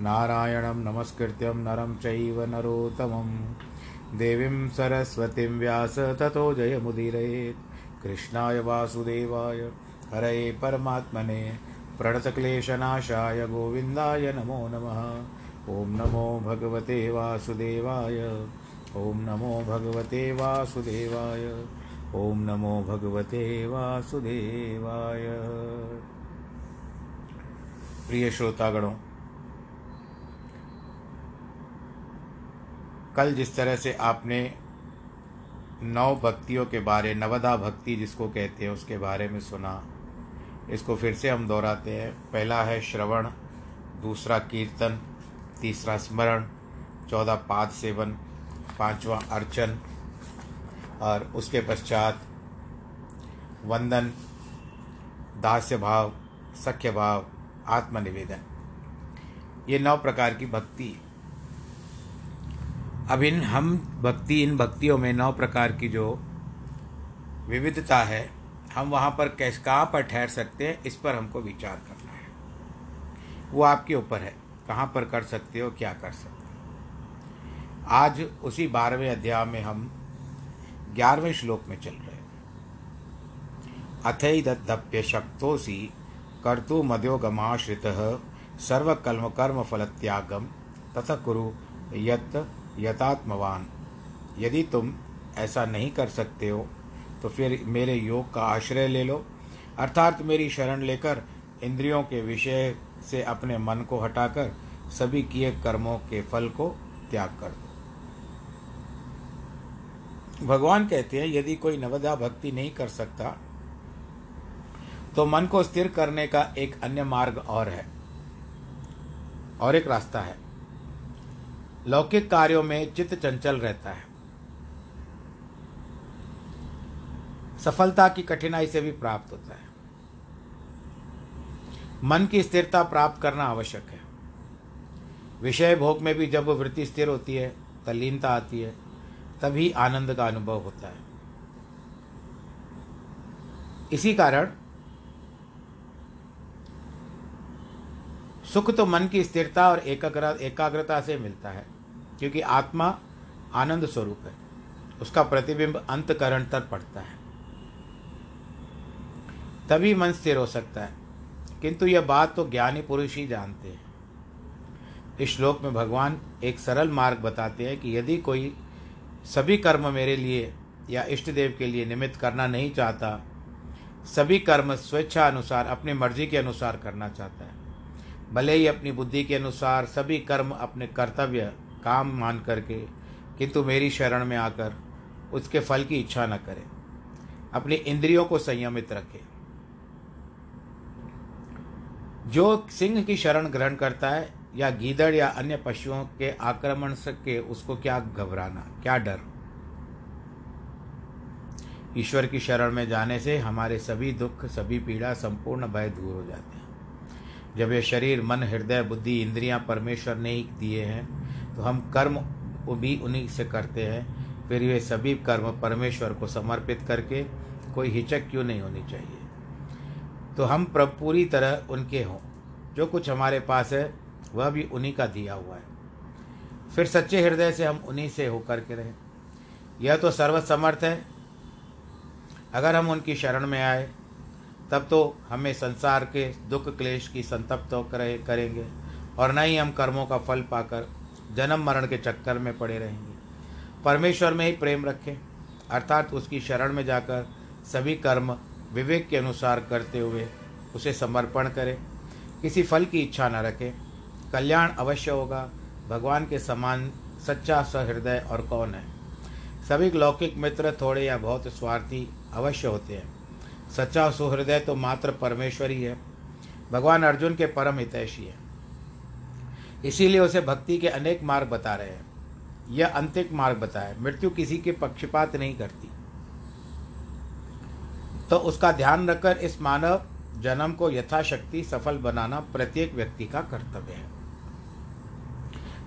नारायणं नमस्कृत्यं नरं चैव नरोत्तमं देवीं सरस्वतीं व्यास ततो जयमुदीरयेत्। कृष्णाय वासुदेवाय, हरये परमात्मने। प्रणतक्लेशनाशाय गोविन्दाय नमो नमः। ॐ नमो भगवते वासुदेवाय, ॐ नमो भगवते वासुदेवाय, ॐ नमो भगवते वासुदेवाय। प्रिय श्रोतागणों कल जिस तरह से आपने नौ भक्तियों के बारे, नवदा भक्ति जिसको कहते हैं, उसके बारे में सुना, इसको फिर से हम दोहराते हैं। पहला है श्रवण, दूसरा कीर्तन, तीसरा स्मरण, चौदह पाद सेवन, पांचवा अर्चन, और उसके पश्चात वंदन, दास्य भाव, सख्य भाव, आत्मनिवेदन। ये नौ प्रकार की भक्ति अब इन हम भक्ति, इन भक्तियों में नौ प्रकार की जो विविधता है, हम वहाँ पर कैस, कहाँ पर ठहर सकते हैं, इस पर हमको विचार करना है। वो आपके ऊपर है। कहाँ पर कर सकते हो, क्या कर सकते हो। आज उसी बारहवें अध्याय में हम ग्यारहवें श्लोक में चल रहे हैं। अथई दत्तप्य शक्तोसी कर्तु मध्योगमाश्रित सर्वकर्म कर्म फल त्यागम तथा कुरु यत यथात्मवान। यदि तुम ऐसा नहीं कर सकते हो तो फिर मेरे योग का आश्रय ले लो। अर्थात मेरी शरण लेकर इंद्रियों के विषय से अपने मन को हटाकर सभी किए कर्मों के फल को त्याग कर दो। भगवान कहते हैं, यदि कोई नवदा भक्ति नहीं कर सकता तो मन को स्थिर करने का एक अन्य मार्ग और है, और एक रास्ता है। लौकिक कार्यों में चित्त चंचल रहता है। सफलता की कठिनाई से भी प्राप्त होता है। मन की स्थिरता प्राप्त करना आवश्यक है। विषय भोग में भी जब वृत्ति स्थिर होती है, तल्लीनता आती है, तभी आनंद का अनुभव होता है। इसी कारण सुख तो मन की स्थिरता और एकाग्र एकाग्रता से मिलता है। क्योंकि आत्मा आनंद स्वरूप है। उसका प्रतिबिंब अंतकरण तक पड़ता है। तभी मन स्थिर हो सकता है। किंतु यह बात तो ज्ञानी पुरुष ही जानते हैं। इस श्लोक में भगवान एक सरल मार्ग बताते हैं कि यदि कोई सभी कर्म मेरे लिए या इष्ट देव के लिए निमित्त करना नहीं चाहता, सभी कर्म स्वेच्छा अनुसार अपनी मर्ज़ी के अनुसार करना चाहता है। भले ही अपनी बुद्धि के अनुसार सभी कर्म अपने कर्तव्य काम मान करके किंतु मेरी शरण में आकर उसके फल की इच्छा न करें। अपनी इंद्रियों को संयमित रखे। जो सिंह की शरण ग्रहण करता है या गीदड़ या अन्य पशुओं के आक्रमण से उसको क्या घबराना, क्या डर? ईश्वर की शरण में जाने से हमारे सभी दुख, सभी पीड़ा संपूर्ण भय दूर हो जाते हैं। जब ये शरीर, मन, हृदय, बुद्धि, इंद्रियाँ परमेश्वर ने ही दिए हैं तो हम कर्म भी उन्हीं से करते हैं। फिर वे सभी कर्म परमेश्वर को समर्पित करके कोई हिचक क्यों नहीं होनी चाहिए? तो हम पूरी तरह उनके हों। जो कुछ हमारे पास है, वह भी उन्हीं का दिया हुआ है। फिर सच्चे हृदय से हम उन्हीं से होकर के रहें। यह तो सर्वसमर्थ है। अगर हम उनकी शरण में आए, तब तो हमें संसार के दुख क्लेश की संतप्त करे करेंगे, और न ही हम कर्मों का फल पाकर जन्म मरण के चक्कर में पड़े रहेंगे। परमेश्वर में ही प्रेम रखें, अर्थात उसकी शरण में जाकर सभी कर्म विवेक के अनुसार करते हुए उसे समर्पण करें। किसी फल की इच्छा न रखें। कल्याण अवश्य होगा। भगवान के समान सच्चा सहृदय और कौन है? सभी लौकिक मित्र थोड़े या बहुत स्वार्थी अवश्य होते हैं। सच्चा सुहृदय तो मात्र परमेश्वर ही है। भगवान अर्जुन के परम हितैषी है। इसीलिए उसे भक्ति के अनेक मार्ग बता रहे हैं। यह अंतिक मार्ग बताए मृत्यु किसी के पक्षपात नहीं करती। तो उसका ध्यान रखकर इस मानव जन्म को यथाशक्ति सफल बनाना प्रत्येक व्यक्ति का कर्तव्य है।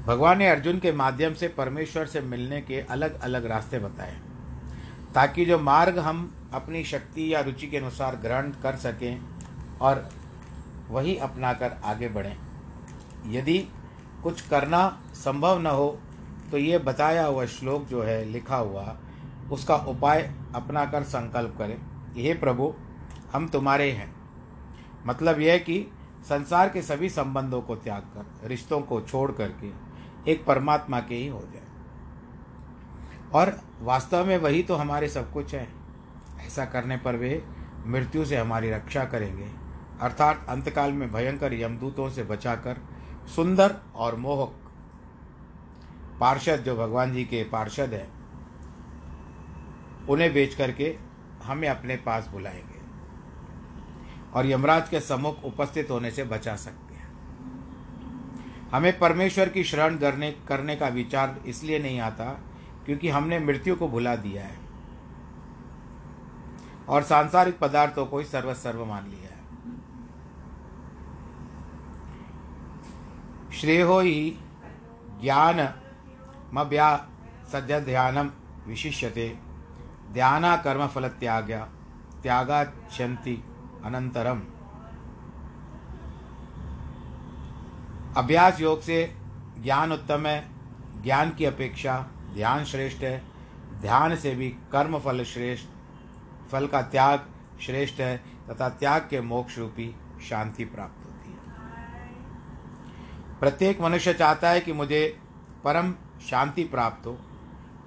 भगवान ने अर्जुन के माध्यम से परमेश्वर से मिलने के अलग अलग रास्ते बताए, ताकि जो मार्ग हम अपनी शक्ति या रुचि के अनुसार ग्रहण कर सकें और वही अपनाकर आगे बढ़ें। यदि कुछ करना संभव न हो तो ये बताया हुआ श्लोक जो है, लिखा हुआ, उसका उपाय अपना कर संकल्प करें। हे प्रभु, हम तुम्हारे हैं। मतलब यह कि संसार के सभी संबंधों को त्याग कर, रिश्तों को छोड़ करके एक परमात्मा के ही हो जाए। और वास्तव में वही तो हमारे सब कुछ है। ऐसा करने पर वे मृत्यु से हमारी रक्षा करेंगे। अर्थात अंतकाल में भयंकर यमदूतों से बचाकर सुंदर और मोहक। पार्षद जो भगवान जी के पार्षद हैं, उन्हें बेच करके हमें अपने पास बुलाएँगे और यमराज के सम्मुख उपस्थित होने से बचा सकते हैं। हमें परमेश्वर की शरण करने करने का विचार इसलिए नहीं आता क्योंकि हमने मृत्यु को भुला दिया है और सांसारिक पदार्थों को ही सर्वसर्व मान लिया है श्रेयो ही ज्ञान मभ्या सद्य ध्यानम विशिष्यते। ध्याना कर्म फल त्याग्या त्यागाच्छन्ति अनंतरम अभ्यास योग से ज्ञान उत्तम है, ज्ञान की अपेक्षा ध्यान श्रेष्ठ है, ध्यान से भी कर्म फल श्रेष्ठ, फल का त्याग श्रेष्ठ है, तथा त्याग के मोक्ष रूपी शांति प्राप्त। प्रत्येक मनुष्य चाहता है कि मुझे परम शांति प्राप्त हो।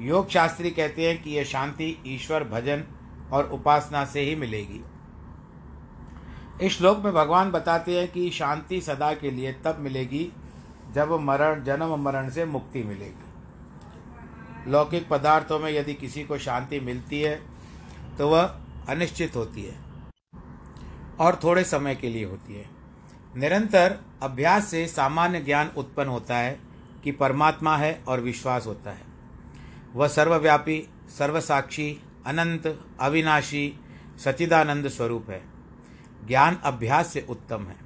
योग शास्त्री कहते हैं कि यह शांति ईश्वर, भजन और उपासना से ही मिलेगी। इस श्लोक में भगवान बताते हैं कि शांति सदा के लिए तब मिलेगी जब मरण, जन्म मरण से मुक्ति मिलेगी। लौकिक पदार्थों में यदि किसी को शांति मिलती है तो वह अनिश्चित होती है और थोड़े समय के लिए होती है। निरंतर अभ्यास से सामान्य ज्ञान उत्पन्न होता है कि परमात्मा है और विश्वास होता है। वह सर्वव्यापी, सर्वसाक्षी, अनंत, अविनाशी सचिदानंद स्वरूप है। ज्ञान अभ्यास से उत्तम है।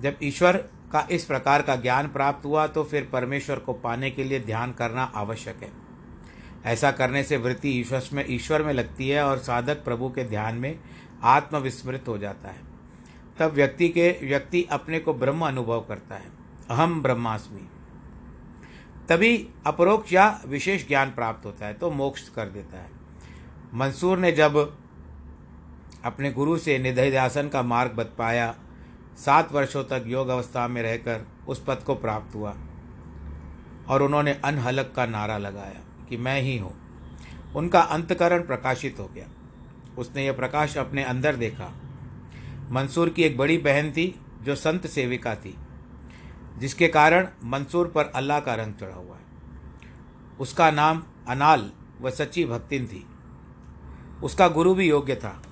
जब ईश्वर का इस प्रकार का ज्ञान प्राप्त हुआ तो फिर परमेश्वर को पाने के लिए ध्यान करना आवश्यक है। ऐसा करने से वृत्ति ईश्वर में ईश्वर में लगती है और साधक प्रभु के ध्यान में आत्मविस्मृत हो जाता है। तब व्यक्ति के, व्यक्ति अपने को ब्रह्म अनुभव करता है। अहम ब्रह्मास्मि। तभी अपरोक्ष या विशेष ज्ञान प्राप्त होता है तो मोक्ष कर देता है। मंसूर ने जब अपने गुरु से निधध्यासन का मार्ग बत पाया, सात वर्षों तक योग अवस्था में रहकर उस पद को प्राप्त हुआ और उन्होंने अनहलक का नारा लगाया कि मैं ही हूँ। उनका अंतकरण प्रकाशित हो गया। उसने यह प्रकाश अपने अंदर देखा मंसूर की एक बड़ी बहन थी, जो संत सेविका थी, जिसके कारण मंसूर पर अल्लाह का रंग चढ़ा हुआ है। उसका नाम अनाल व सच्ची भक्तिन थी। उसका गुरु भी योग्य था,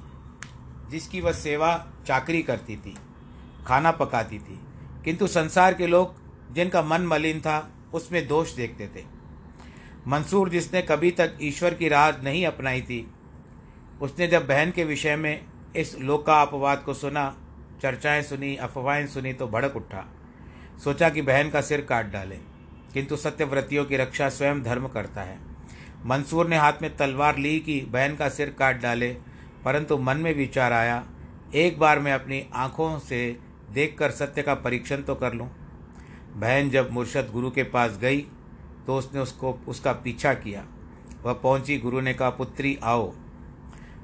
जिसकी वह सेवा चाकरी करती थी, खाना पकाती थी। किंतु संसार के लोग, जिनका मन मलिन था, उसमें दोष देखते थे। मंसूर जिसने कभी तक ईश्वर की राह नहीं अपनाई थी, उसने जब बहन के विषय में इस लोका अपवाद को सुना, चर्चाएँ सुनी, अफवाहें सुनी तो भड़क उठा। सोचा कि बहन का सिर काट डाले, किंतु सत्यव्रतियों की रक्षा स्वयं धर्म करता है। मंसूर ने हाथ में तलवार ली कि बहन का सिर काट डाले, परंतु मन में विचार आया, एक बार मैं अपनी आँखों से देखकर सत्य का परीक्षण तो कर लूँ। बहन जब मुर्शद गुरु के पास गई तो उसने उसको, उसका पीछा किया। वह पहुँची, गुरु ने कहा, पुत्री, आओ।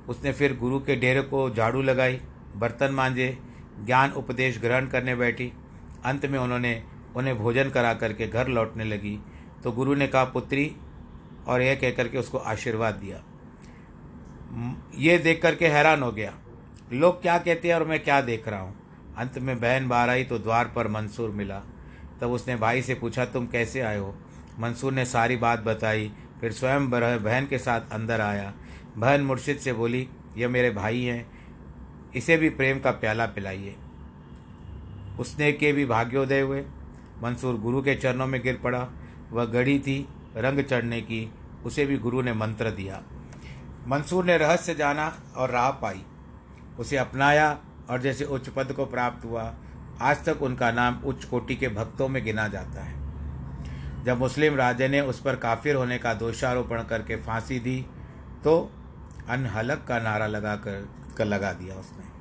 उसने फिर गुरु के डेरे को झाड़ू लगाई, बर्तन मांजे, ज्ञान उपदेश ग्रहण करने बैठी। अंत में उन्होंने उन्हें भोजन करा करके घर लौटने लगी। तो गुरु ने कहा, पुत्री, और यह कह करके उसको आशीर्वाद दिया। ये देख करके हैरान हो गया। लोग क्या कहते हैं और मैं क्या देख रहा हूँ? अंत में बहन बाहर आई तो द्वार पर मंसूर मिला। तब उसने भाई से पूछा, तुम कैसे आए हो? मंसूर ने सारी बात बताई। फिर स्वयं बहन के साथ अंदर आया। बहन मुर्शिद से बोली यह मेरे भाई हैं, इसे भी प्रेम का प्याला पिलाइए। उसने के भी भाग्योदय हुए। मंसूर गुरु के चरणों में गिर पड़ा। वह गढ़ी थी रंग चढ़ने की, उसे भी गुरु ने मंत्र दिया। मंसूर ने रहस्य जाना और राह पाई। उसे अपनाया और जैसे उच्च पद को प्राप्त हुआ, आज तक उनका नाम उच्च कोटि के भक्तों में गिना जाता है। जब मुस्लिम राजे ने उस पर काफिर होने का दोषारोपण करके फांसी दी तो अनहलक का नारा लगा कर, कर लगा दिया उसने।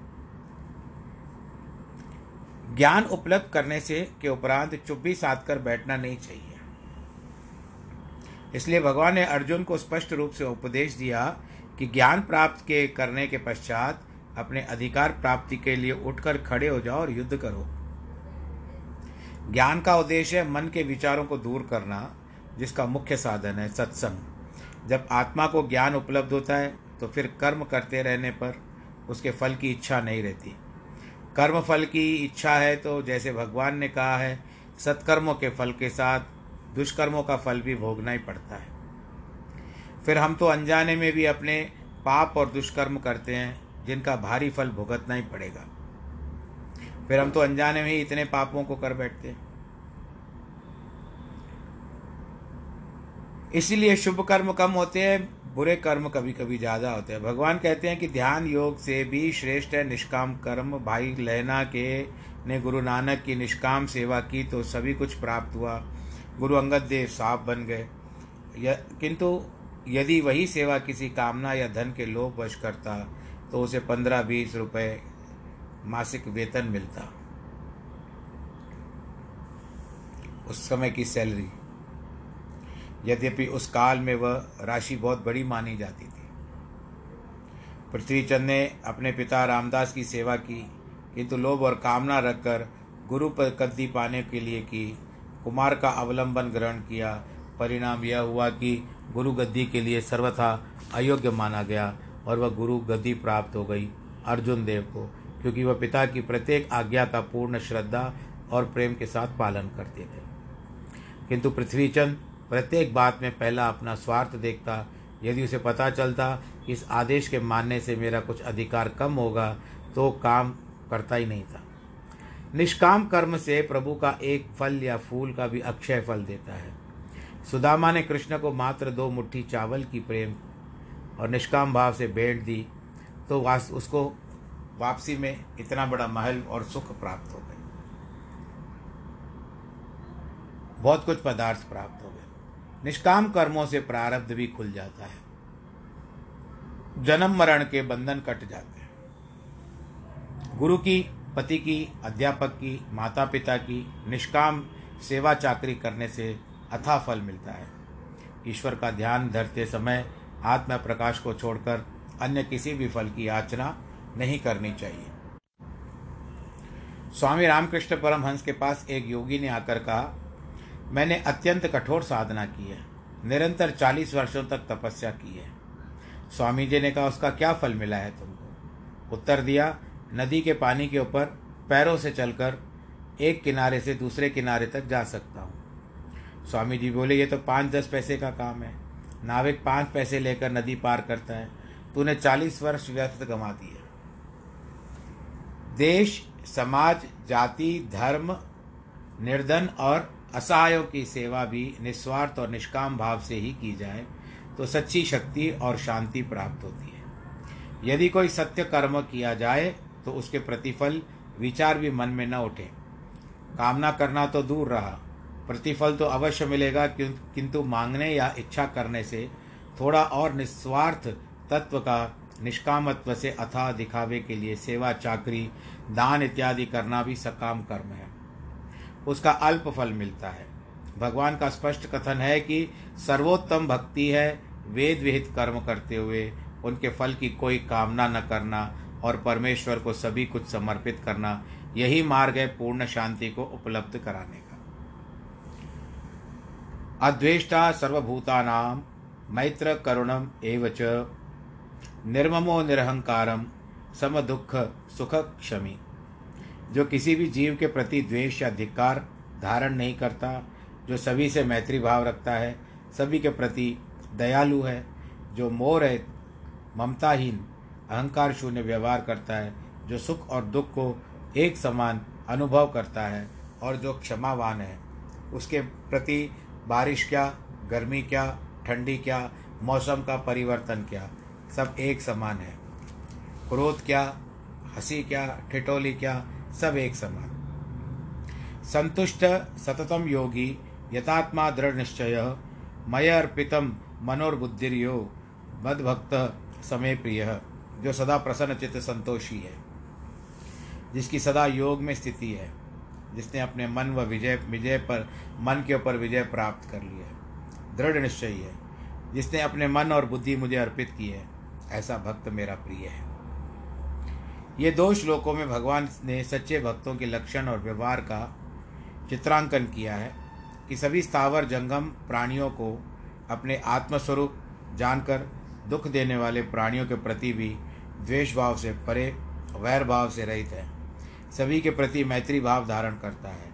ज्ञान उपलब्ध करने से के उपरांत चुप्पी साध कर बैठना नहीं चाहिए। इसलिए भगवान ने अर्जुन को स्पष्ट रूप से उपदेश दिया कि ज्ञान प्राप्त के करने के पश्चात अपने अधिकार प्राप्ति के लिए उठकर खड़े हो जाओ और युद्ध करो। ज्ञान का उद्देश्य है मन के विचारों को दूर करना जिसका मुख्य साधन है सत्संग। जब आत्मा को ज्ञान उपलब्ध होता है तो फिर कर्म करते रहने पर उसके फल की इच्छा नहीं रहती। कर्म फल की इच्छा है तो जैसे भगवान ने कहा है, सत्कर्मों के फल के साथ दुष्कर्मों का फल भी भोगना ही पड़ता है। फिर हम तो अनजाने में भी अपने पाप और दुष्कर्म करते हैं, जिनका भारी फल भुगतना ही पड़ेगा। फिर हम तो अनजाने में ही इतने पापों को कर बैठते हैं। इसीलिए शुभ कर्म कम होते हैं बुरे कर्म कभी कभी ज़्यादा होते हैं। भगवान कहते हैं कि ध्यान योग से भी श्रेष्ठ है, निष्काम कर्म। भाई लहना के ने गुरु नानक की निष्काम सेवा की तो सभी कुछ प्राप्त हुआ। गुरु अंगद देव साफ़ बन गए। किंतु यदि वही सेवा किसी कामना या धन के लोभ वश करता तो उसे पंद्रह बीस रुपए मासिक वेतन मिलता। उस समय की सैलरी। यद्यपि उस काल में वह राशि बहुत बड़ी मानी जाती थी। पृथ्वीचंद ने अपने पिता रामदास की सेवा की, किंतु लोभ और कामना रखकर गुरु पर कद्दी पाने के लिए की, कुमार का अवलंबन ग्रहण किया। परिणाम यह हुआ कि गुरु गद्दी के लिए सर्वथा अयोग्य माना गया और वह गुरु गद्दी प्राप्त हो गई अर्जुन देव को, क्योंकि वह पिता की प्रत्येक आज्ञा का पूर्ण श्रद्धा और प्रेम के साथ पालन करते थे। किंतु पृथ्वीचंद प्रत्येक बात में पहला अपना स्वार्थ देखता, यदि उसे पता चलता कि इस आदेश के मानने से मेरा कुछ अधिकार कम होगा तो काम करता ही नहीं था। निष्काम कर्म से प्रभु का एक फल या फूल का भी अक्षय फल देता है। सुदामा ने कृष्ण को मात्र दो मुट्ठी चावल की प्रेम और निष्काम भाव से भेंट दी तो वास, उसको वापसी में इतना बड़ा महल और सुख प्राप्त हो गए बहुत कुछ पदार्थ प्राप्त हो गए निष्काम कर्मों से प्रारब्ध भी खुल जाता है। जन्म मरण के बंधन कट जाते हैं। गुरु की, पति की, अध्यापक की माता पिता की निष्काम सेवा चाकरी करने से अथा फल मिलता है। ईश्वर का ध्यान धरते समय आत्म प्रकाश को छोड़कर अन्य किसी भी फल की याचना नहीं करनी चाहिए। स्वामी रामकृष्ण परमहंस के पास एक योगी ने आकर कहा मैंने अत्यंत कठोर साधना की है। निरंतर चालीस वर्षों तक तपस्या की है। स्वामी जी ने कहा, उसका क्या फल मिला है तुमको? उत्तर दिया, नदी के पानी के ऊपर पैरों से चलकर एक किनारे से दूसरे किनारे तक जा सकता हूँ। स्वामी जी बोले, ये तो पाँच दस पैसे का काम है। नाविक पाँच पैसे लेकर नदी पार करता है। तूने चालीस वर्ष व्यर्थ गंवा दिए। देश, समाज, जाति, धर्म, निर्धन और असहायों की सेवा भी निस्वार्थ और निष्काम भाव से ही की जाए तो सच्ची शक्ति और शांति प्राप्त होती है। यदि कोई सत्य कर्म किया जाए तो उसके प्रतिफल विचार भी मन में न उठे। कामना करना तो दूर रहा, प्रतिफल तो अवश्य मिलेगा किंतु मांगने या इच्छा करने से थोड़ा और निस्वार्थ तत्व का निष्कामत्व से अथा दिखावे के लिए सेवा, चाकरी, दान इत्यादि करना भी सकाम कर्म है। उसका अल्प फल मिलता है। भगवान का स्पष्ट कथन है कि सर्वोत्तम भक्ति है, वेद विहित कर्म करते हुए उनके फल की कोई कामना न करना और परमेश्वर को सभी कुछ समर्पित करना, यही मार्ग है पूर्ण शांति को उपलब्ध कराने का। अद्वेष्टा सर्वभूतानाम मैत्र करुणम एवच निर्ममो निरहंकारम सम दुख सुख क्षमी जो किसी भी जीव के प्रति द्वेष या धिक्कार धारण नहीं करता, जो सभी से मैत्री भाव रखता है, सभी के प्रति दयालु है, जो मोह है ममताहीन, अहंकार शून्य व्यवहार करता है, जो सुख और दुख को एक समान अनुभव करता है और जो क्षमावान है। उसके प्रति बारिश क्या, गर्मी क्या, ठंडी क्या, मौसम का परिवर्तन क्या, सब एक समान है। क्रोध क्या, हँसी क्या, ठिठोली क्या सब एक समान। संतुष्ट सततम योगी, यथात्मा दृढ़ निश्चय, मय अर्पितम मनोर्बुद्धिर्यो, मदभक्त समय प्रिय, जो सदा प्रसन्न चित्त संतोषी है, जिसकी सदा योग में स्थिति है, जिसने अपने मन व विजय विजय पर, मन के ऊपर विजय प्राप्त कर लिया है। दृढ़ निश्चय है, जिसने अपने मन और बुद्धि मुझे अर्पित की है, ऐसा भक्त मेरा प्रिय है। ये दो श्लोकों में भगवान ने सच्चे भक्तों के लक्षण और व्यवहार का चित्रांकन किया है कि सभी स्थावर जंगम प्राणियों को अपने आत्मस्वरूप जानकर दुख देने वाले प्राणियों के प्रति भी द्वेष भाव से परे वैर भाव से रहित है। सभी के प्रति मैत्री भाव धारण करता है।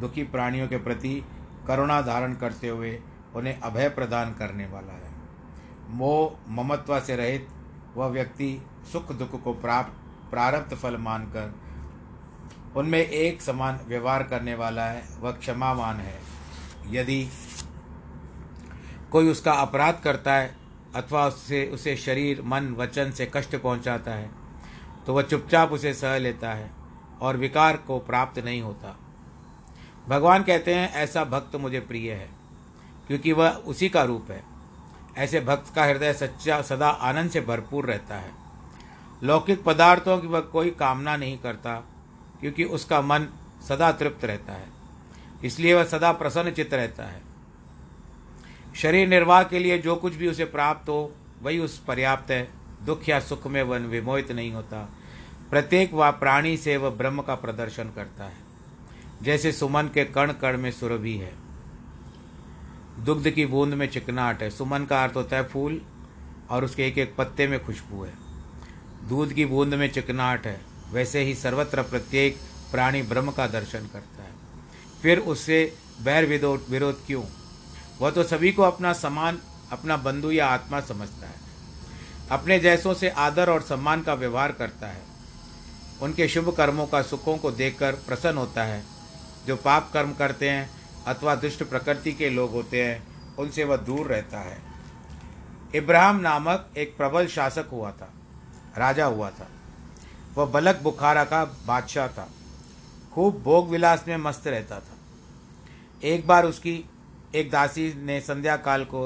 दुखी प्राणियों के प्रति करुणा धारण करते हुए उन्हें अभय प्रदान करने वाला है। मोह, ममत्व से रहित वह व्यक्ति सुख दुख को प्राप्त प्रारब्ध फल मानकर, उनमें एक समान व्यवहार करने वाला है, वह क्षमावान है। यदि कोई उसका अपराध करता है, अथवा उससे, उसे शरीर, मन, वचन से कष्ट पहुंचाता है तो वह चुपचाप उसे सह लेता है, और विकार को प्राप्त नहीं होता। भगवान कहते हैं, ऐसा भक्त मुझे प्रिय है, क्योंकि वह उसी का रूप है। ऐसे भक्त का हृदय सच्चा, सदा आनंद से भरपूर रहता है। लौकिक पदार्थों की वह कोई कामना नहीं करता, क्योंकि उसका मन सदा तृप्त रहता है। इसलिए वह सदा प्रसन्न चित्त रहता है। शरीर निर्वाह के लिए जो कुछ भी उसे प्राप्त हो, वही उस पर्याप्त है। दुख या सुख में वह विमोहित नहीं होता। प्रत्येक व प्राणी से वह ब्रह्म का प्रदर्शन करता है। जैसे सुमन के कण कण में सुरभि है। दुग्ध की बूंद में चिकनाट है। सुमन का अर्थ होता है फूल और उसके एक एक पत्ते में खुशबू है। दूध की बूंद में चिकनाहट है, वैसे ही सर्वत्र प्रत्येक प्राणी ब्रह्म का दर्शन करता है। फिर उससे बैर विरोध विरोध क्यों? वह तो सभी को अपना समान, अपना बंधु या आत्मा समझता है। अपने जैसों से आदर और सम्मान का व्यवहार करता है। उनके शुभ कर्मों का सुखों को देखकर प्रसन्न होता है। जो पाप कर्म करते हैं अथवा दुष्ट प्रकृति के लोग होते हैं, उनसे वह दूर रहता है। इब्राहिम नामक एक प्रबल शासक हुआ था। राजा हुआ था। वह बलक बुखारा का बादशाह था। खूब भोग विलास में मस्त रहता था। एक बार उसकी एक दासी ने संध्या काल को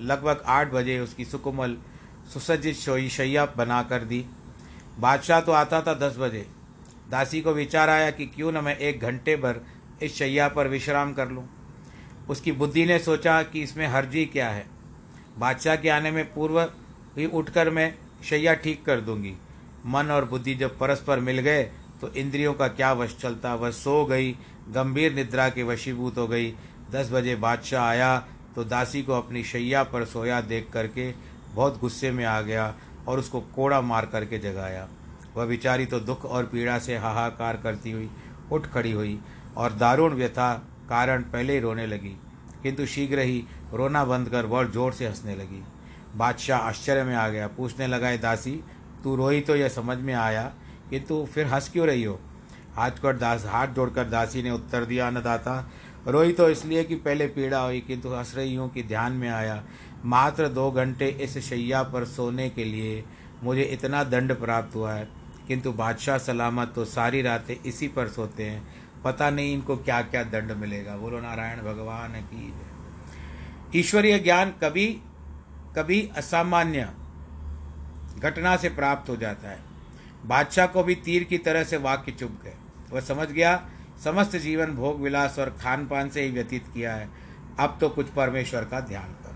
लगभग आठ बजे उसकी सुकुमल सुसज्जित शैया बना कर दी। बादशाह तो आता था दस बजे। दासी को विचार आया कि क्यों न मैं एक घंटे भर इस शैया पर विश्राम कर लूँ। उसकी बुद्धि ने सोचा कि इसमें हर्जी क्या है। बादशाह के आने में पूर्व ही उठकर मैं शैया ठीक कर दूँगी। मन और बुद्धि जब परस्पर मिल गए तो इंद्रियों का क्या वश चलता, वह सो गई, गंभीर निद्रा के वशीभूत हो गई। दस बजे बादशाह आया तो दासी को अपनी शैया पर सोया देख करके बहुत गुस्से में आ गया और उसको कोड़ा मार करके जगाया। वह बेचारी तो दुख और पीड़ा से हाहाकार करती हुई, उठ खड़ी हुई और दारुण व्यथा कारण पहले ही रोने लगी। किंतु शीघ्र ही रोना बंद कर वह ज़ोर से हंसने लगी। बादशाह आश्चर्य में आ गया, पूछने लगा है दासी, तू रोई तो यह समझ में आया किंतु फिर हंस क्यों रही हो? हाथ कर दास, हाथ जोड़कर दासी ने उत्तर दिया, अन्नदाता, रोई तो इसलिए कि पहले पीड़ा हुई किंतु हंस रही हूँ कि ध्यान में आया। मात्र दो घंटे इस शैया पर सोने के लिए मुझे इतना दंड प्राप्त हुआ है। किंतु बादशाह सलामत तो सारी रातें इसी पर सोते हैं। पता नहीं इनको क्या क्या दंड मिलेगा। बोलो, नारायण भगवान की ईश्वरीय ज्ञान कभी कभी असामान्य घटना से प्राप्त हो जाता है। बादशाह को भी तीर की तरह से वाक्य चुप गए। वह समझ गया, समस्त जीवन भोग विलास और खान पान से ही व्यतीत किया है। अब तो कुछ परमेश्वर का ध्यान करो।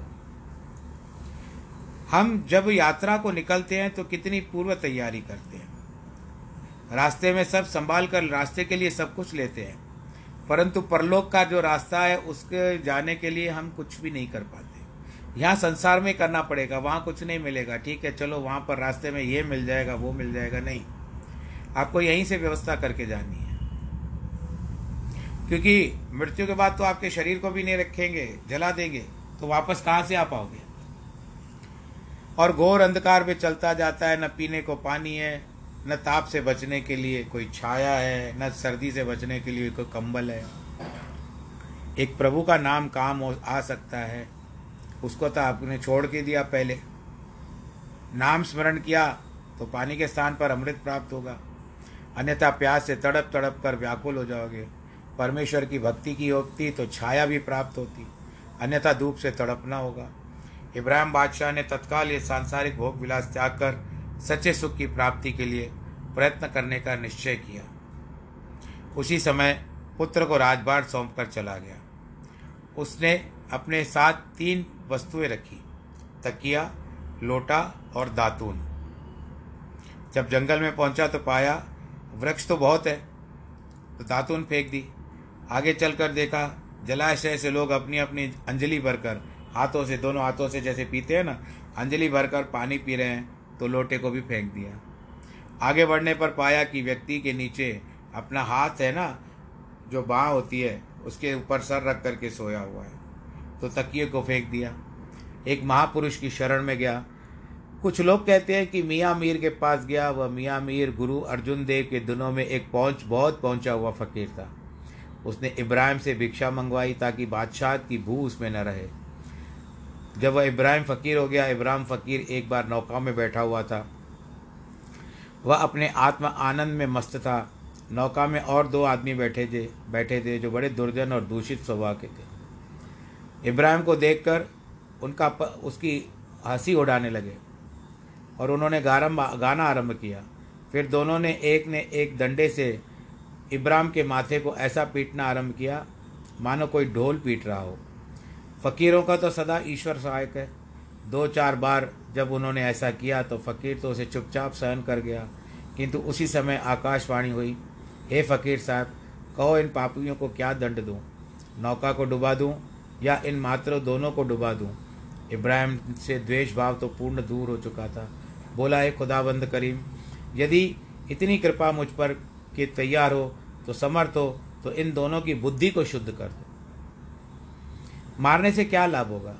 हम जब यात्रा को निकलते हैं तो कितनी पूर्व तैयारी करते हैं। रास्ते में सब संभाल कर रास्ते के लिए सब कुछ लेते हैं। परंतु परलोक का जो रास्ता है, उसके जाने के लिए हम कुछ भी नहीं कर पाते। यहाँ संसार में करना पड़ेगा, वहाँ कुछ नहीं मिलेगा। ठीक है, चलो वहाँ पर रास्ते में ये मिल जाएगा, वो मिल जाएगा, नहीं। आपको यहीं से व्यवस्था करके जानी है। क्योंकि मृत्यु के बाद तो आपके शरीर को भी नहीं रखेंगे, जला देंगे तो वापस कहाँ से आ पाओगे? और घोर अंधकार में चलता जाता है, न पीने को पानी है, न ताप से बचने के लिए कोई छाया है, न सर्दी से बचने के लिए कोई कंबल है। एक प्रभु का नाम काम आ सकता है। उसको तो आपने छोड़ के दिया पहले। नाम स्मरण किया तो पानी के स्थान पर अमृत प्राप्त होगा। अन्यथा प्यास से तड़प तड़प कर व्याकुल हो जाओगे। परमेश्वर की भक्ति की होती तो छाया भी प्राप्त होती, अन्यथा धूप से तड़पना होगा। इब्राहिम बादशाह ने तत्काल ये सांसारिक भोग विलास त्याग कर सच्चे सुख की प्राप्ति के लिए प्रयत्न करने का निश्चय किया। उसी समय पुत्र को राजभार सौंप कर चला गया। उसने अपने साथ तीन वस्तुएँ रखी, तकिया, लोटा और दातून। जब जंगल में पहुँचा तो पाया, वृक्ष तो बहुत है तो दातून फेंक दी। आगे चलकर देखा, जलाशय से लोग अपनी अपनी अंजलि भरकर, हाथों से, दोनों हाथों से जैसे पीते हैं ना, अंजलि भरकर पानी पी रहे हैं तो लोटे को भी फेंक दिया। आगे बढ़ने पर पाया कि व्यक्ति के नीचे अपना हाथ है ना, जो बाँ होती है, उसके ऊपर सर रख करके सोया हुआ है। तो तकिए को फेंक दिया। एक महापुरुष की शरण में गया। कुछ लोग कहते हैं कि मियाँ मीर के पास गया। वह मियाँ मीर गुरु अर्जुन देव के दिनों में एक पहुँच, बहुत पहुँचा हुआ फकीर था। उसने इब्राहिम से भिक्षा मंगवाई ताकि बादशाह की भू उसमें न रहे। जब वह इब्राहिम फ़कीर हो गया, इब्राहिम फ़कीर एक बार नौका में बैठा हुआ था। वह अपने आत्म आनंद में मस्त था। नौका में और दो आदमी बैठे थे बैठे थे जो बड़े दुर्जन और दूषित स्वभाव के थे। इब्राहिम को देखकर उनका उसकी हँसी उड़ाने लगे और उन्होंने गारम गाना आरंभ किया। फिर दोनों ने एक ने एक डंडे से इब्राहिम के माथे को ऐसा पीटना आरंभ किया, मानो कोई ढोल पीट रहा हो। फ़कीरों का तो सदा ईश्वर सहायक है। दो चार बार जब उन्होंने ऐसा किया तो फ़कीर तो उसे चुपचाप सहन कर गया, किंतु उसी समय आकाशवाणी हुई, हे फ़कीर साहब, कहो इन पापियों को क्या दंड दूँ? नौका को डुबा दूँ या इन मात्र दोनों को डुबा दूँ? इब्राहिम से द्वेष भाव तो पूर्ण दूर हो चुका था। बोला है खुदाबंद करीम, यदि इतनी कृपा मुझ पर कि तैयार हो तो समर्थ हो तो इन दोनों की बुद्धि को शुद्ध कर दो। मारने से क्या लाभ होगा?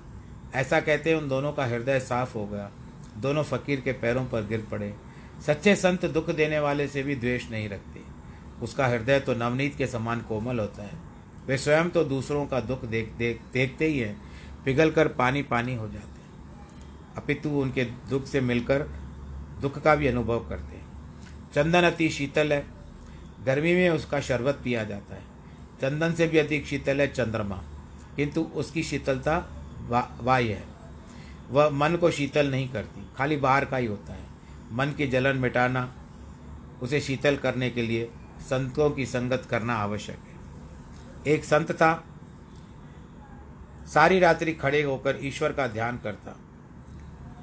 ऐसा कहते उन दोनों का हृदय साफ़ हो गया। दोनों फकीर के पैरों पर गिर पड़े। सच्चे संत दुख देने वाले से भी द्वेष नहीं रखते। उसका हृदय तो नवनीत के समान कोमल होता है। वे स्वयं तो दूसरों का दुख देख देख, देखते ही हैं। पिघल कर पानी पानी हो जाते हैं। अपितु उनके दुख से मिलकर दुख का भी अनुभव करते हैं। चंदन अति शीतल है। गर्मी में उसका शरबत पिया जाता है। चंदन से भी अधिक शीतल है चंद्रमा। किंतु उसकी शीतलता वायु है। वह मन को शीतल नहीं करती। खाली बाहर का ही होता है। मन की जलन मिटाना, उसे शीतल करने के लिए संतों की संगत करना आवश्यक है। एक संत था। सारी रात्रि खड़े होकर ईश्वर का ध्यान करता।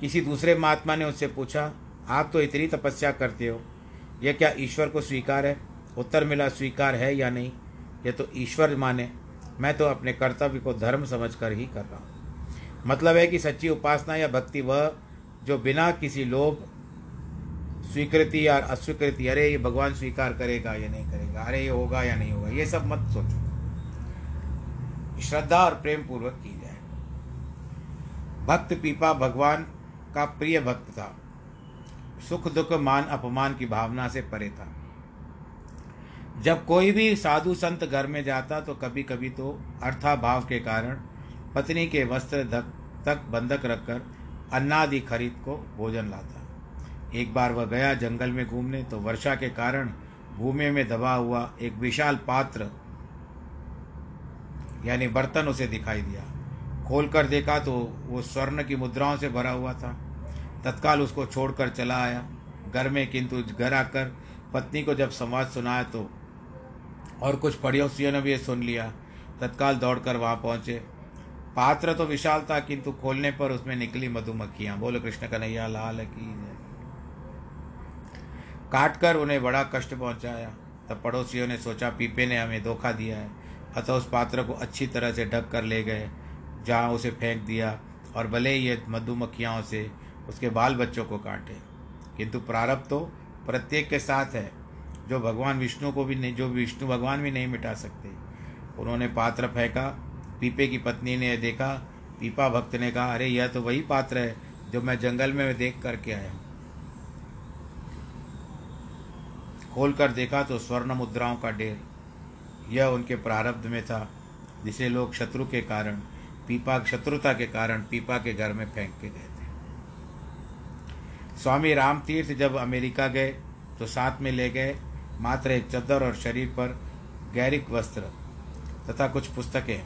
किसी दूसरे महात्मा ने उससे पूछा, आप तो इतनी तपस्या करते हो यह क्या ईश्वर को स्वीकार है? उत्तर मिला, स्वीकार है या नहीं? यह तो ईश्वर माने, मैं तो अपने कर्तव्य को धर्म समझकर ही कर रहा हूँ। मतलब है कि सच्ची उपासना या भक्ति वह, जो बिना किसी लोभ, स्वीकृति या अस्वीकृति, अरे ये भगवान स्वीकार करेगा या नहीं करेगा, अरे ये होगा या नहीं होगा, ये सब मत सोचो। श्रद्धा और प्रेम पूर्वक की जाए। भक्त पीपा भगवान का प्रिय भक्त था। सुख दुख मान अपमान की भावना से परे था। जब कोई भी साधु संत घर में जाता तो कभी कभी तो अर्थाभाव के कारण पत्नी के वस्त्र तक बंधक रखकर अन्नादि खरीद को भोजन लाता। एक बार वह गया जंगल में घूमने तो वर्षा के कारण भूमि में दबा हुआ एक विशाल पात्र यानी बर्तन उसे दिखाई दिया। खोलकर देखा तो वो स्वर्ण की मुद्राओं से भरा हुआ था। तत्काल उसको छोड़कर चला आया। घर में किंतु घर आकर पत्नी को जब संवाद सुनाया तो और पड़ियों पड़ोसियों ने भी सुन लिया। तत्काल दौड़कर वहाँ पहुँचे। पात्र तो विशाल था, किंतु खोलने पर उसमें निकली मधुमक्खियाँ। बोलो, कृष्ण कन्हैया, लाल की काट कर उन्हें बड़ा कष्ट पहुँचाया। तब पड़ोसियों ने सोचा, पीपे ने हमें धोखा दिया है। अतः उस पात्र को अच्छी तरह से ढक कर ले गए, जहाँ उसे फेंक दिया और भले ही ये मधुमक्खियाओं से उसके बाल बच्चों को काटे। किंतु प्रारब्ध तो प्रत्येक के साथ है। जो भगवान विष्णु को भी नहीं, जो विष्णु भगवान भी नहीं मिटा सकते। उन्होंने पात्र फेंका, पीपे की पत्नी ने देखा, पीपा भक्त ने कहा, अरे, यह तो वही पात्र है, जो मैं जंगल में देख करके आया खोल कर देखा तो स्वर्ण मुद्राओं का ढेर यह उनके प्रारब्ध में था, जिसे लोग शत्रु के कारण, पीपा शत्रुता के कारण पीपा के घर में फेंक के गए थे। स्वामी राम तीर्थ जब अमेरिका गए तो साथ में ले गए, मात्र एक चद्दर और शरीर पर गैरिक वस्त्र तथा कुछ पुस्तकें।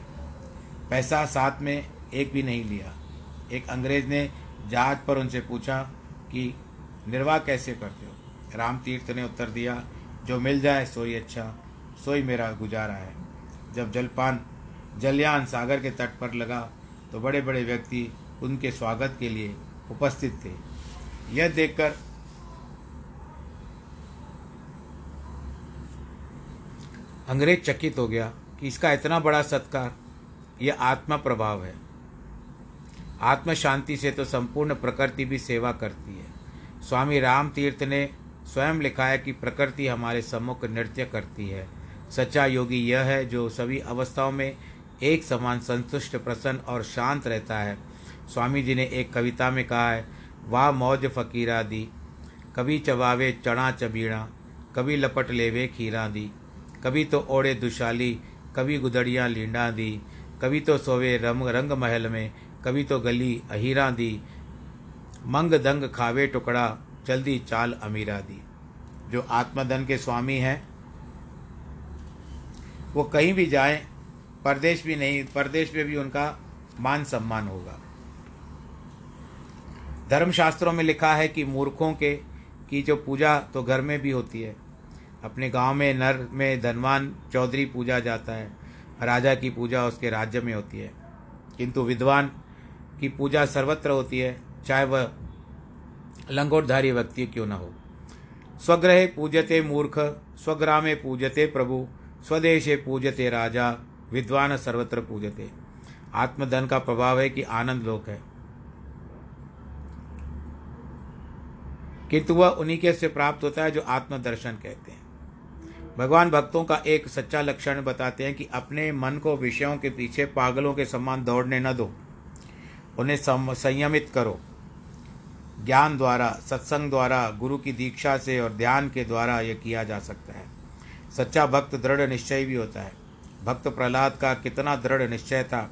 पैसा साथ में एक भी नहीं लिया। एक अंग्रेज़ ने जहाज़ पर उनसे पूछा कि, निर्वाह कैसे करते हो? राम तीर्थ ने उत्तर दिया, जो मिल जाए सोई अच्छा। सोई मेरा गुजारा है। जब जलपान, जलयान सागर के तट पर लगा तो बड़े बड़े व्यक्ति उनके स्वागत के लिए उपस्थित थे। यह देखकर अंग्रेज़ चकित हो गया कि इसका इतना बड़ा सत्कार, यह आत्मा प्रभाव है। आत्म शांति से तो संपूर्ण प्रकृति भी सेवा करती है। स्वामी राम तीर्थ ने स्वयं लिखा है कि प्रकृति हमारे सम्मुख नृत्य करती है। सच्चा योगी यह है जो सभी अवस्थाओं में एक समान संतुष्ट, प्रसन्न और शांत रहता है। स्वामी जी ने एक कविता में कहा है, वाह मौज फकीरा दी, कभी चबावे चढ़ा चबीड़ा, कभी लपट लेवे खीरा दी, कभी तो ओढ़े दुशाली, कभी गुदड़ियाँ लींडा दी, कभी तो सोवे रंग रंग महल में, कभी तो गली अहीरा दी, मंग दंग खावे टुकड़ा, जल्दी चाल अमीरा दी। जो आत्मधन के स्वामी हैं वो कहीं भी जाएँ, परदेश भी नहीं, परदेश में भी उनका मान सम्मान होगा। धर्मशास्त्रों में लिखा है कि मूर्खों के, की जो पूजा तो घर में भी होती है। अपने गाँव में, नर में धनवान चौधरी पूजा जाता है, राजा की पूजा उसके राज्य में होती है। किंतु विद्वान की पूजा सर्वत्र होती है, चाहे वह लंगोटधारी व्यक्ति क्यों न हो। स्वग्रहे पूजते मूर्ख, स्वग्रामे पूजते प्रभु स्वदेशे पूजते राजा, विद्वान सर्वत्र पूजते। आत्मधन का प्रभाव है कि आनंद लोक है। किंतु वह उन्हीं के से प्राप्त होता है जो आत्मदर्शन कहते हैं। भगवान भक्तों का एक सच्चा लक्षण बताते हैं कि अपने मन को विषयों के पीछे पागलों के समान दौड़ने न दो। उन्हें संयमित करो। ज्ञान द्वारा, सत्संग द्वारा, गुरु की दीक्षा से और ध्यान के द्वारा यह किया जा सकता है। सच्चा भक्त दृढ़ निश्चय भी होता है। भक्त प्रहलाद का कितना दृढ़ निश्चय था।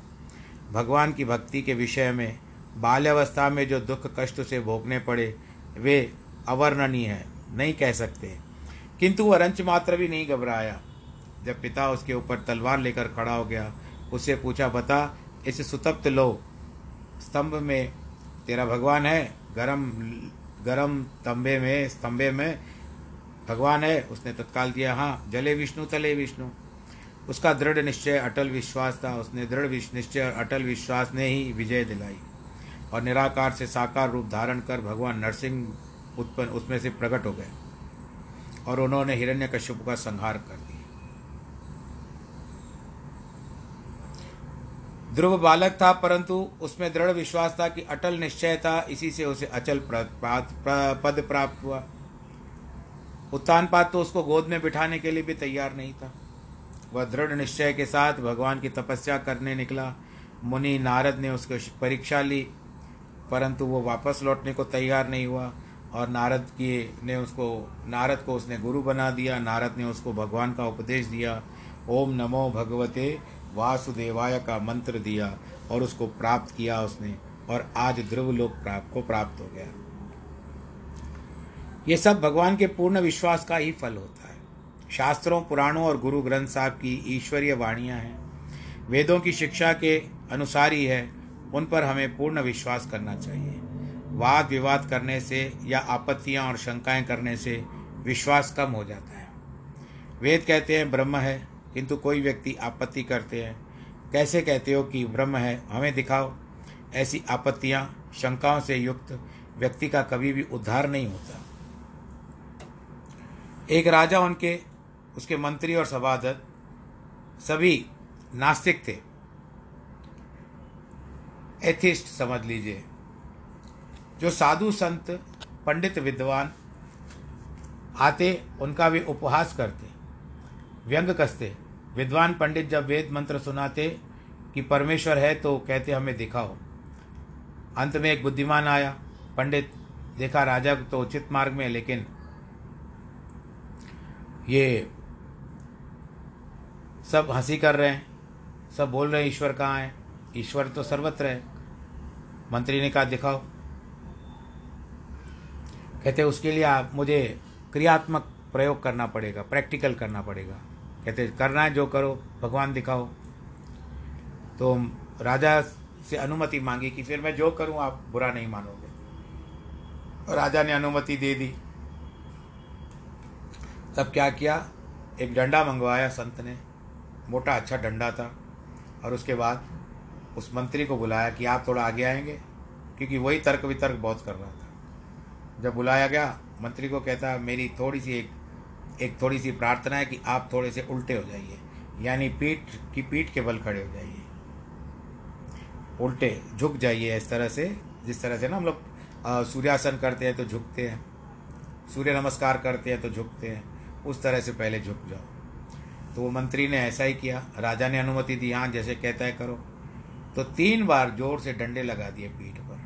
भगवान की भक्ति के विषय में, बाल्यावस्था में जो दुख कष्ट से भोगने पड़े, वे अवर्णनीय है, नहीं कह सकते। किंतु वह रंच मात्र भी नहीं घबराया। जब पिता उसके ऊपर तलवार लेकर खड़ा हो गया उससे पूछा, बता, इस सुतप्त लो, स्तंभ में तेरा भगवान है? गरम गरम तंबे में, स्तंभे में भगवान है, उसने तत्काल दिया हाँ जले विष्णु, तले विष्णु। उसका दृढ़ निश्चय, अटल विश्वास था, उसने दृढ़ निश्चय और अटल विश्वास ने ही विजय दिलाई। और निराकार से साकार रूप धारण कर भगवान नरसिंह उत्पन्न उसमें से प्रकट हो गए। और उन्होंने हिरण्य हिरण्यकश्यप का संहार कर दिया। ध्रुव बालक था, परंतु उसमें दृढ़ विश्वास था कि अटल निश्चय था, इसी से उसे अचल पद प्राप्त हुआ। उत्तानपाद तो उसको गोद में बिठाने के लिए भी तैयार नहीं था। वह दृढ़ निश्चय के साथ भगवान की तपस्या करने निकला। मुनि नारद ने उसको परीक्षा ली, परंतु वो वापस लौटने को तैयार नहीं हुआ और नारद की ने उसको, नारद को उसने गुरु बना दिया। नारद ने उसको भगवान का उपदेश दिया। ओम नमो भगवते वासुदेवाय का मंत्र दिया और उसको प्राप्त किया उसने और आज ध्रुव लोक प्राप्त को प्राप्त हो गया। ये सब भगवान के पूर्ण विश्वास का ही फल होता है। शास्त्रों, पुराणों और गुरु ग्रंथ साहब की ईश्वरीय वाणियाँ हैं। वेदों की शिक्षा के अनुसार ही है, उन पर हमें पूर्ण विश्वास करना चाहिए। वाद विवाद करने से या आपत्तियाँ और शंकाएँ करने से विश्वास कम हो जाता है। वेद कहते हैं, ब्रह्म है, किंतु कोई व्यक्ति आपत्ति करते हैं। कैसे कहते हो कि ब्रह्म है, हमें दिखाओ। ऐसी आपत्तियाँ, शंकाओं से युक्त व्यक्ति का कभी भी उद्धार नहीं होता। एक राजा उनके, उसके मंत्री और सभासद सभी नास्तिक थे। एथिस्ट समझ लीजिए। जो साधु संत, पंडित, विद्वान आते, उनका भी उपहास करते, व्यंग कसते। विद्वान पंडित जब वेद मंत्र सुनाते कि परमेश्वर है तो कहते, हमें दिखाओ। अंत में एक बुद्धिमान आया, पंडित, देखा राजा तो उचित मार्ग में, लेकिन ये सब हँसी कर रहे हैं, सब बोल रहे हैं, ईश्वर कहाँ है? ईश्वर तो सर्वत्र है। मंत्री ने कहा, दिखाओ। कहते, उसके लिए आप, मुझे क्रियात्मक प्रयोग करना पड़ेगा, प्रैक्टिकल करना पड़ेगा। कहते, करना है जो करो, भगवान दिखाओ। तो राजा से अनुमति मांगी कि फिर मैं जो करूँ, आप बुरा नहीं मानोगे। राजा ने अनुमति दे दी। तब क्या किया? एक डंडा मंगवाया संत ने। मोटा अच्छा डंडा था। और उसके बाद उस मंत्री को बुलाया कि आप थोड़ा आगे आएँगे, क्योंकि वही तर्क वितर्क बहुत कर रहा था। जब बुलाया गया, मंत्री को कहता, मेरी थोड़ी सी एक एक थोड़ी सी प्रार्थना है कि आप थोड़े से उल्टे हो जाइए। यानी पीठ की पीठ के बल खड़े हो जाइए। उल्टे, झुक जाइए इस तरह से, जिस तरह से ना हम लोग सूर्यासन करते हैं तो झुकते हैं। सूर्य नमस्कार करते हैं तो झुकते हैं। उस तरह से पहले झुक जाओ। तो वो मंत्री ने ऐसा ही किया, राजा ने अनुमति दी हाँ जैसे कहता है करो। तो तीन बार ज़ोर से डंडे लगा दिए पीठ पर।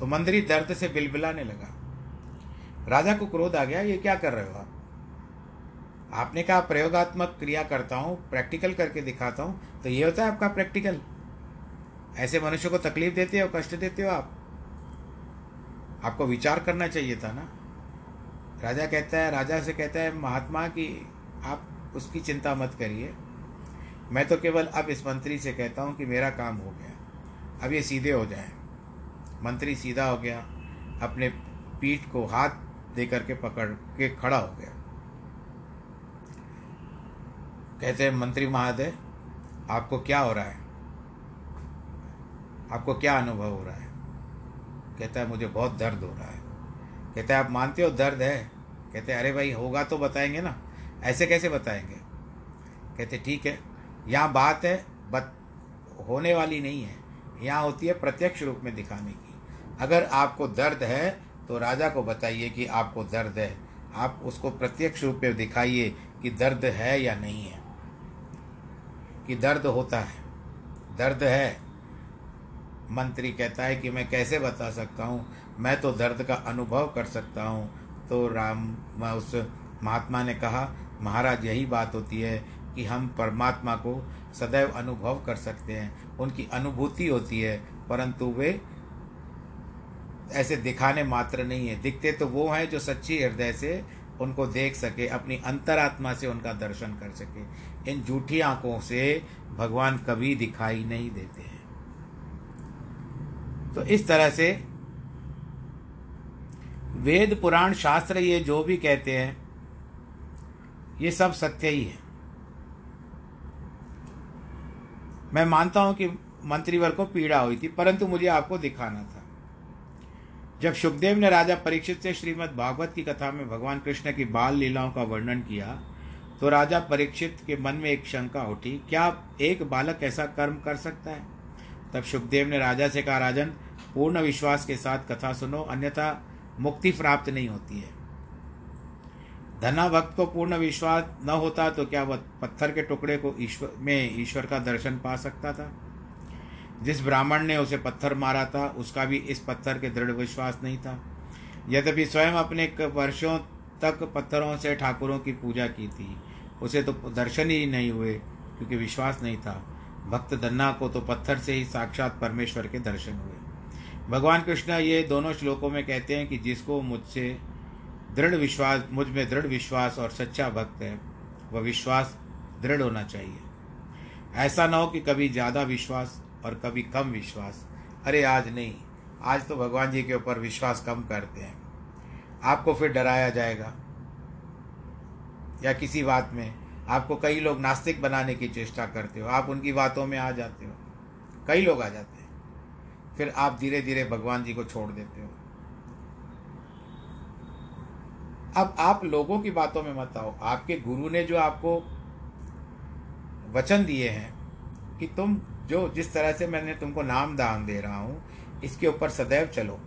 तो मंत्री दर्द से बिलबिलाने लगा। राजा को क्रोध आ गया, ये क्या कर रहे हो आप? आपने कहा प्रयोगात्मक क्रिया करता हूँ, प्रैक्टिकल करके दिखाता हूँ। तो ये होता है आपका प्रैक्टिकल? ऐसे मनुष्य को तकलीफ़ देते हो, कष्ट देते हो आप? आपको विचार करना चाहिए था ना? राजा कहता है, राजा से कहता है, महात्मा कि, आप उसकी चिंता मत करिए। मैं तो केवल अब इस मंत्री से कहता हूँ कि मेरा काम हो गया। अब ये सीधे हो जाए। मंत्री सीधा हो गया, अपने पीठ को हाथ दे करके पकड़ के खड़ा हो गया। कहते हैं, मंत्री महोदय, आपको क्या हो रहा है? आपको क्या अनुभव हो रहा है? कहता है, मुझे बहुत दर्द हो रहा है। कहते आप मानते हो दर्द है? कहते अरे भाई, होगा तो बताएँगे ना। ऐसे कैसे बताएँगे? कहते ठीक है, यहाँ बात है, बत, होने वाली नहीं है। यहाँ होती है प्रत्यक्ष रूप में दिखाने की। अगर आपको दर्द है तो राजा को बताइए कि आपको दर्द है। आप उसको प्रत्यक्ष रूप में दिखाइए कि दर्द है या नहीं है। कि दर्द होता है। दर्द है। मंत्री कहता है कि मैं कैसे बता सकता हूँ? मैं तो दर्द का अनुभव कर सकता हूँ। तो राम उस महात्मा ने कहा, महाराज, यही बात होती है कि हम परमात्मा को सदैव अनुभव कर सकते हैं। उनकी अनुभूति होती है, परंतु वे ऐसे दिखाने मात्र नहीं है। दिखते तो वो हैं जो सच्ची हृदय से उनको देख सके, अपनी अंतरात्मा से उनका दर्शन कर सके। इन झूठी आँखों से भगवान कभी दिखाई नहीं देते हैं। तो इस तरह से वेद, पुराण, शास्त्र, ये जो भी कहते हैं, ये सब सत्य ही है। मैं मानता हूँ कि मंत्रीवर को पीड़ा हुई थी, परंतु मुझे आपको दिखाना था। जब सुखदेव ने राजा परीक्षित से श्रीमद् भागवत की कथा में भगवान कृष्ण की बाल लीलाओं का वर्णन किया तो राजा परीक्षित के मन में एक शंका उठी, क्या एक बालक ऐसा कर्म कर सकता है? तब सुखदेव ने राजा से कहा, राजन पूर्ण विश्वास के साथ कथा सुनो, अन्यथा मुक्ति प्राप्त नहीं होती है। धना भक्त को पूर्ण विश्वास न होता तो क्या वह पत्थर के टुकड़े को ईश्वर में ईश्वर का दर्शन पा सकता था? जिस ब्राह्मण ने उसे पत्थर मारा था, उसका भी इस पत्थर के दृढ़ विश्वास नहीं था। यद्यपि स्वयं अपने वर्षों तक पत्थरों से ठाकुरों की पूजा की थी, उसे तो दर्शन ही नहीं हुए, क्योंकि विश्वास नहीं था। भक्त धन्ना को तो पत्थर से ही साक्षात परमेश्वर के दर्शन हुए। भगवान कृष्ण ये दोनों श्लोकों में कहते हैं कि जिसको मुझसे दृढ़ विश्वास, मुझमें दृढ़ विश्वास और सच्चा भक्त है, वह विश्वास दृढ़ होना चाहिए। ऐसा ना हो कि कभी ज़्यादा विश्वास और कभी कम विश्वास। अरे आज नहीं, आज तो भगवान जी के ऊपर विश्वास कम करते हैं। आपको फिर डराया जाएगा। या किसी बात में आपको कई लोग नास्तिक बनाने की चेष्टा करते हो, आप उनकी बातों में आ जाते हो। कई लोग आ जाते हैं। फिर आप धीरे धीरे भगवान जी को छोड़ देते हो। अब आप लोगों की बातों में मत आओ। आपके गुरु ने जो आपको वचन दिए हैं कि तुम जो जिस तरह से मैंने तुमको नाम दान दे रहा हूँ, इसके ऊपर सदैव चलो।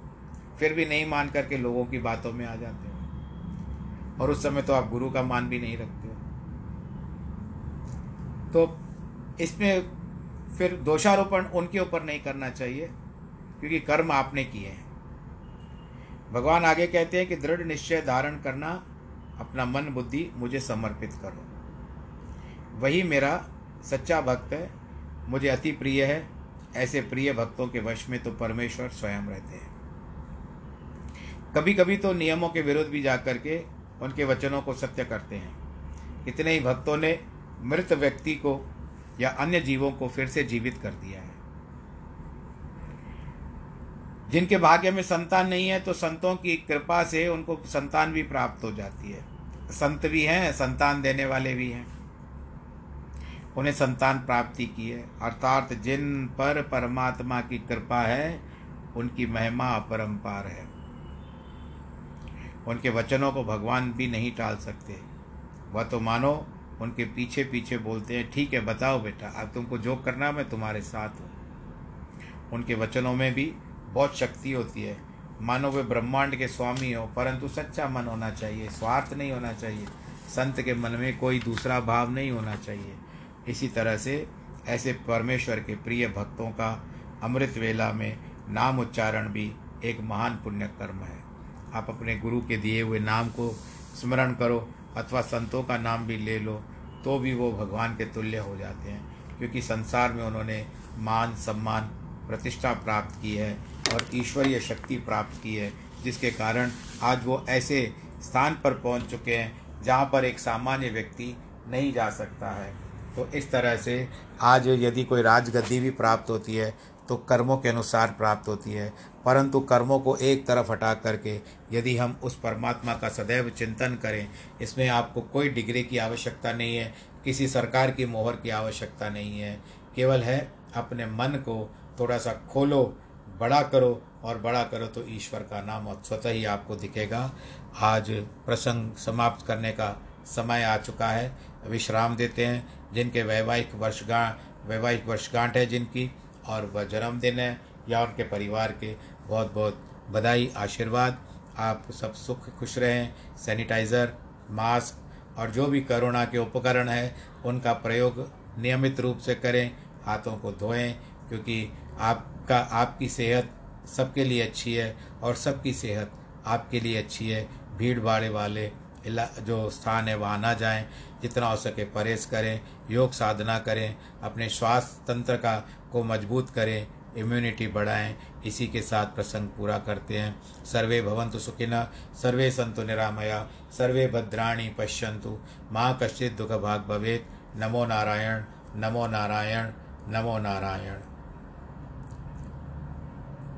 फिर भी नहीं मान करके लोगों की बातों में आ जाते हो। और उस समय तो आप गुरु का मान भी नहीं रखते हो। तो इसमें फिर दोषारोपण उनके ऊपर नहीं करना चाहिए। क्योंकि कर्म आपने किए हैं। भगवान आगे कहते हैं कि दृढ़ निश्चय धारण करना, अपना मन बुद्धि मुझे समर्पित करो। वही मेरा सच्चा भक्त है, मुझे अति प्रिय है, ऐसे प्रिय भक्तों के वश में तो परमेश्वर स्वयं रहते हैं। कभी कभी तो नियमों के विरुद्ध भी जाकर के उनके वचनों को सत्य करते हैं। इतने ही भक्तों ने मृत व्यक्ति को या अन्य जीवों को फिर से जीवित कर दिया है। जिनके भाग्य में संतान नहीं है तो संतों की कृपा से उनको संतान भी प्राप्त हो जाती है। संत भी हैं, संतान देने वाले भी हैं। उन्हें संतान प्राप्ति की है। अर्थात जिन पर परमात्मा की कृपा है, उनकी महिमा अपरंपार है। उनके वचनों को भगवान भी नहीं टाल सकते। वह तो मानो उनके पीछे पीछे बोलते हैं, ठीक है, बताओ बेटा, अब तुमको जो करना मैं तुम्हारे साथ हूँ। उनके वचनों में भी बहुत शक्ति होती है। मानो वे ब्रह्मांड के स्वामी हो, परंतु सच्चा मन होना चाहिए, स्वार्थ नहीं होना चाहिए। संत के मन में कोई दूसरा भाव नहीं होना चाहिए। इसी तरह से ऐसे परमेश्वर के प्रिय भक्तों का अमृत वेला में नाम उच्चारण भी एक महान पुण्य कर्म है। आप अपने गुरु के दिए हुए नाम को स्मरण करो, अथवा संतों का नाम भी ले लो तो भी वो भगवान के तुल्य हो जाते हैं, क्योंकि संसार में उन्होंने मान, सम्मान प्रतिष्ठा प्राप्त की है और ईश्वरीय शक्ति प्राप्त की है, जिसके कारण आज वो ऐसे स्थान पर पहुँच चुके हैं जहाँ पर एक सामान्य व्यक्ति नहीं जा सकता है। तो इस तरह से आज यदि कोई राजगद्दी भी प्राप्त होती है तो कर्मों के अनुसार प्राप्त होती है। परंतु कर्मों को एक तरफ़ हटा करके यदि हम उस परमात्मा का सदैव चिंतन करें, इसमें आपको कोई डिग्री की आवश्यकता नहीं है, किसी सरकार की मोहर की आवश्यकता नहीं है। केवल है अपने मन को थोड़ा सा खोलो, बड़ा करो और बड़ा करो तो ईश्वर का नाम और स्वतः ही आपको दिखेगा। आज प्रसंग समाप्त करने का समय आ चुका है। विश्राम देते हैं, जिनके वैवाहिक वर्षगांठ वैवाहिक वर्षगांठ है जिनकी, और वह जन्मदिन है, या उनके परिवार के बहुत बहुत बधाई, आशीर्वाद। आप सब सुख, खुश रहें, सैनिटाइज़र, मास्क और जो भी कोरोना के उपकरण हैं, उनका प्रयोग नियमित रूप से करें, हाथों को धोएँ क्योंकि आपका, आपकी सेहत सबके लिए अच्छी है और सबकी सेहत आपके लिए अच्छी है। भीड़ भाड़ वाले जो स्थान है, वहाँ ना जाएँ, जितना हो सके परहेज करें, योग साधना करें, अपने स्वास्थ्य तंत्र का, को मज़बूत करें इम्यूनिटी बढ़ाएँ, इसी के साथ प्रसंग पूरा करते हैं। सर्वे भवंतु सुखिन सर्वे संतु निरामया, सर्वे भद्राणी पश्यंतु माँ कश्चित दुख भाग भवेत। नमो नारायण नमो नारायण नमो नारायण।